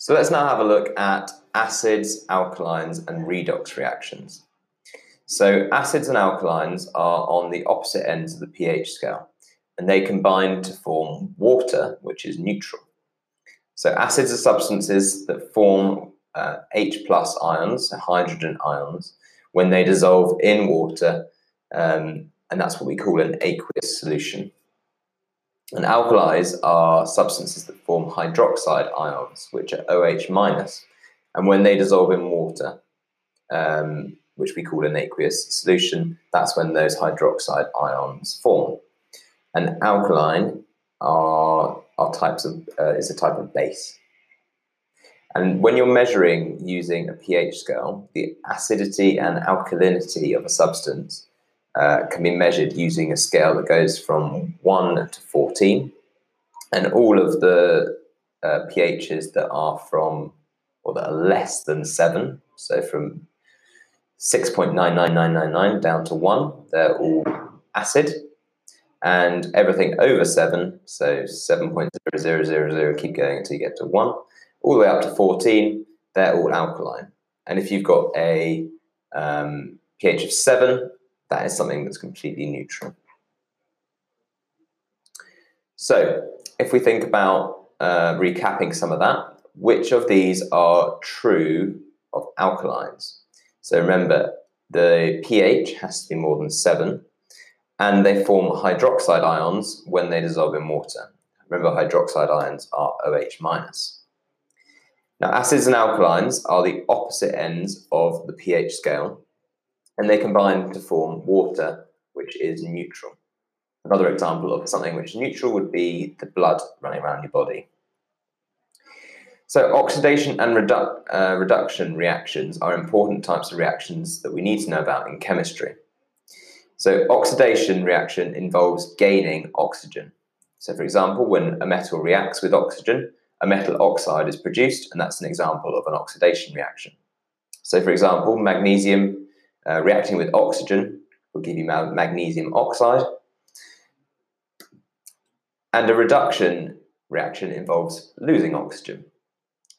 So let's now have a look at acids, alkalines, and redox reactions. So acids and alkalines are on the opposite ends of the pH scale, and they combine to form water, which is neutral. So acids are substances that form uh, H plus ions, so hydrogen ions, when they dissolve in water, um, and that's what we call an aqueous solution. And alkalis are substances that form hydroxide ions, which are OH minus, and when they dissolve in water, um, which we call an aqueous solution, that's when those hydroxide ions form. And alkaline are, are types of uh, is a type of base. And when you're measuring using a pH scale, the acidity and alkalinity of a substance uh, can be measured using a scale that goes from 1 to 14. And all of the uh, pHs that are from, or that are less than 7, so from 6.99999 down to 1, they're all acid. And everything over 7, so 7.0000, keep going until you get to 1, all the way up to 14, they're all alkaline. And if you've got a um, pH of 7, that is something that's completely neutral. So, if we think about uh, recapping some of that, which of these are true of alkalines? So, remember, the pH has to be more than 7, and they form hydroxide ions when they dissolve in water. Remember, hydroxide ions are OH minus. Now, acids and alkalines are the opposite ends of the pH scale, and they combine to form water, which is neutral. Another example of something which is neutral would be the blood running around your body. So, oxidation and redu- uh, reduction reactions are important types of reactions that we need to know about in chemistry. So, oxidation reaction involves gaining oxygen. So, for example, when a metal reacts with oxygen, a metal oxide is produced, and that's an example of an oxidation reaction. So, for example, magnesium uh, reacting with oxygen will give you magnesium oxide. And a reduction reaction involves losing oxygen.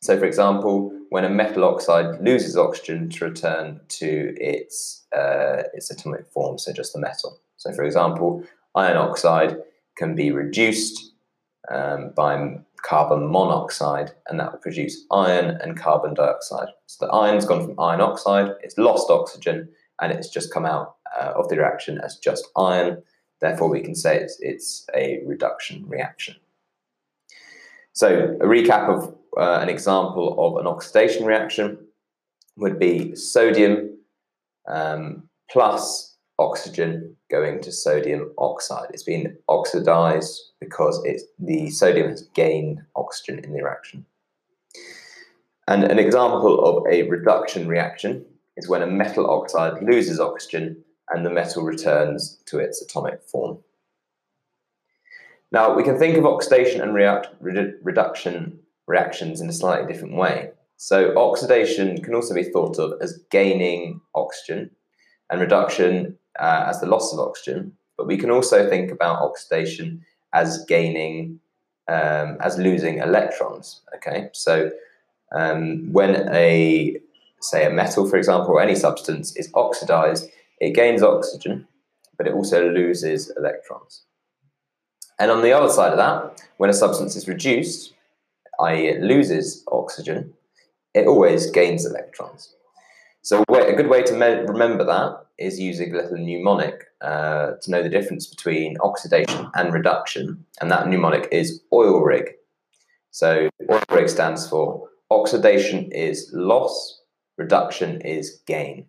So, for example, when a metal oxide loses oxygen to return to its, uh, its atomic form, so just the metal. So, for example, iron oxide can be reduced um, by carbon monoxide, and that will produce iron and carbon dioxide. So the iron's gone from iron oxide, it's lost oxygen, and it's just come out uh, of the reaction as just iron. Therefore, we can say it's, it's a reduction reaction. So, a recap of uh, an example of an oxidation reaction would be sodium um, plus oxygen going to sodium oxide. It's been oxidized because it's, the sodium has gained oxygen in the reaction. And an example of a reduction reaction is when a metal oxide loses oxygen and the metal returns to its atomic form. Now, we can think of oxidation and react, redu- reduction reactions in a slightly different way. So, oxidation can also be thought of as gaining oxygen, and reduction uh, as the loss of oxygen. But we can also think about oxidation as gaining, um, as losing electrons. Okay, so um, when a say a metal, for example, or any substance is oxidized, it gains oxygen, but it also loses electrons. And on the other side of that, when a substance is reduced, i.e., it loses oxygen, it always gains electrons. So a good way to me- remember that is using a little mnemonic uh, to know the difference between oxidation and reduction, and that mnemonic is oil rig. So oil rig stands for oxidation is loss, reduction is gain.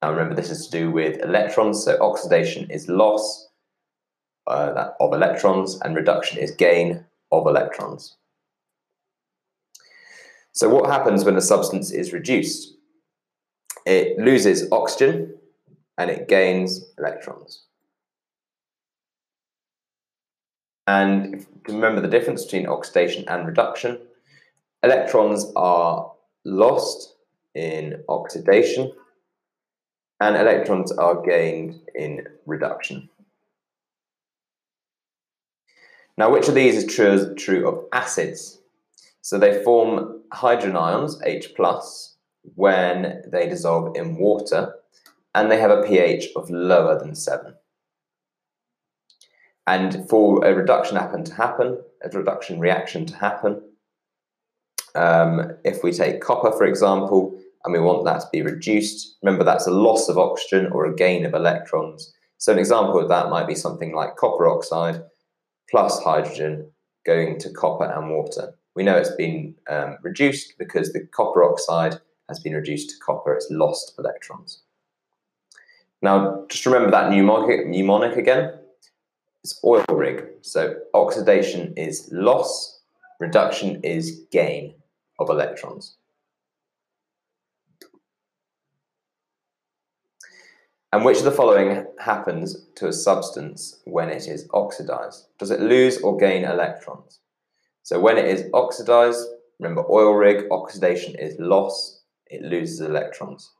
Now remember this is to do with electrons, so oxidation is loss uh, of electrons and reduction is gain of electrons. So what happens when a substance is reduced? it loses oxygen and it gains electrons. And to remember the difference between oxidation and reduction, electrons are lost in oxidation and electrons are gained in reduction. Now, which of these is true, true of acids? So they form hydrogen ions, H when they dissolve in water, and they have a pH of lower than 7. And for a reduction happen to happen, a reduction reaction to happen, um, if we take copper, for example, and we want that to be reduced, remember that's a loss of oxygen or a gain of electrons. So an example of that might be something like copper oxide plus hydrogen going to copper and water. We know it's been um, reduced because the copper oxide has been reduced to copper, it's lost electrons. Now, just remember that mnemonic, mnemonic again. It's oil rig. So oxidation is loss, reduction is gain of electrons. And which of the following happens to a substance when it is oxidized? Does it lose or gain electrons? So when it is oxidized, remember oil rig, oxidation is loss, it loses electrons.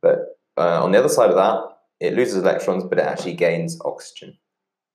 But uh, on the other side of that, it loses electrons, but it actually gains oxygen.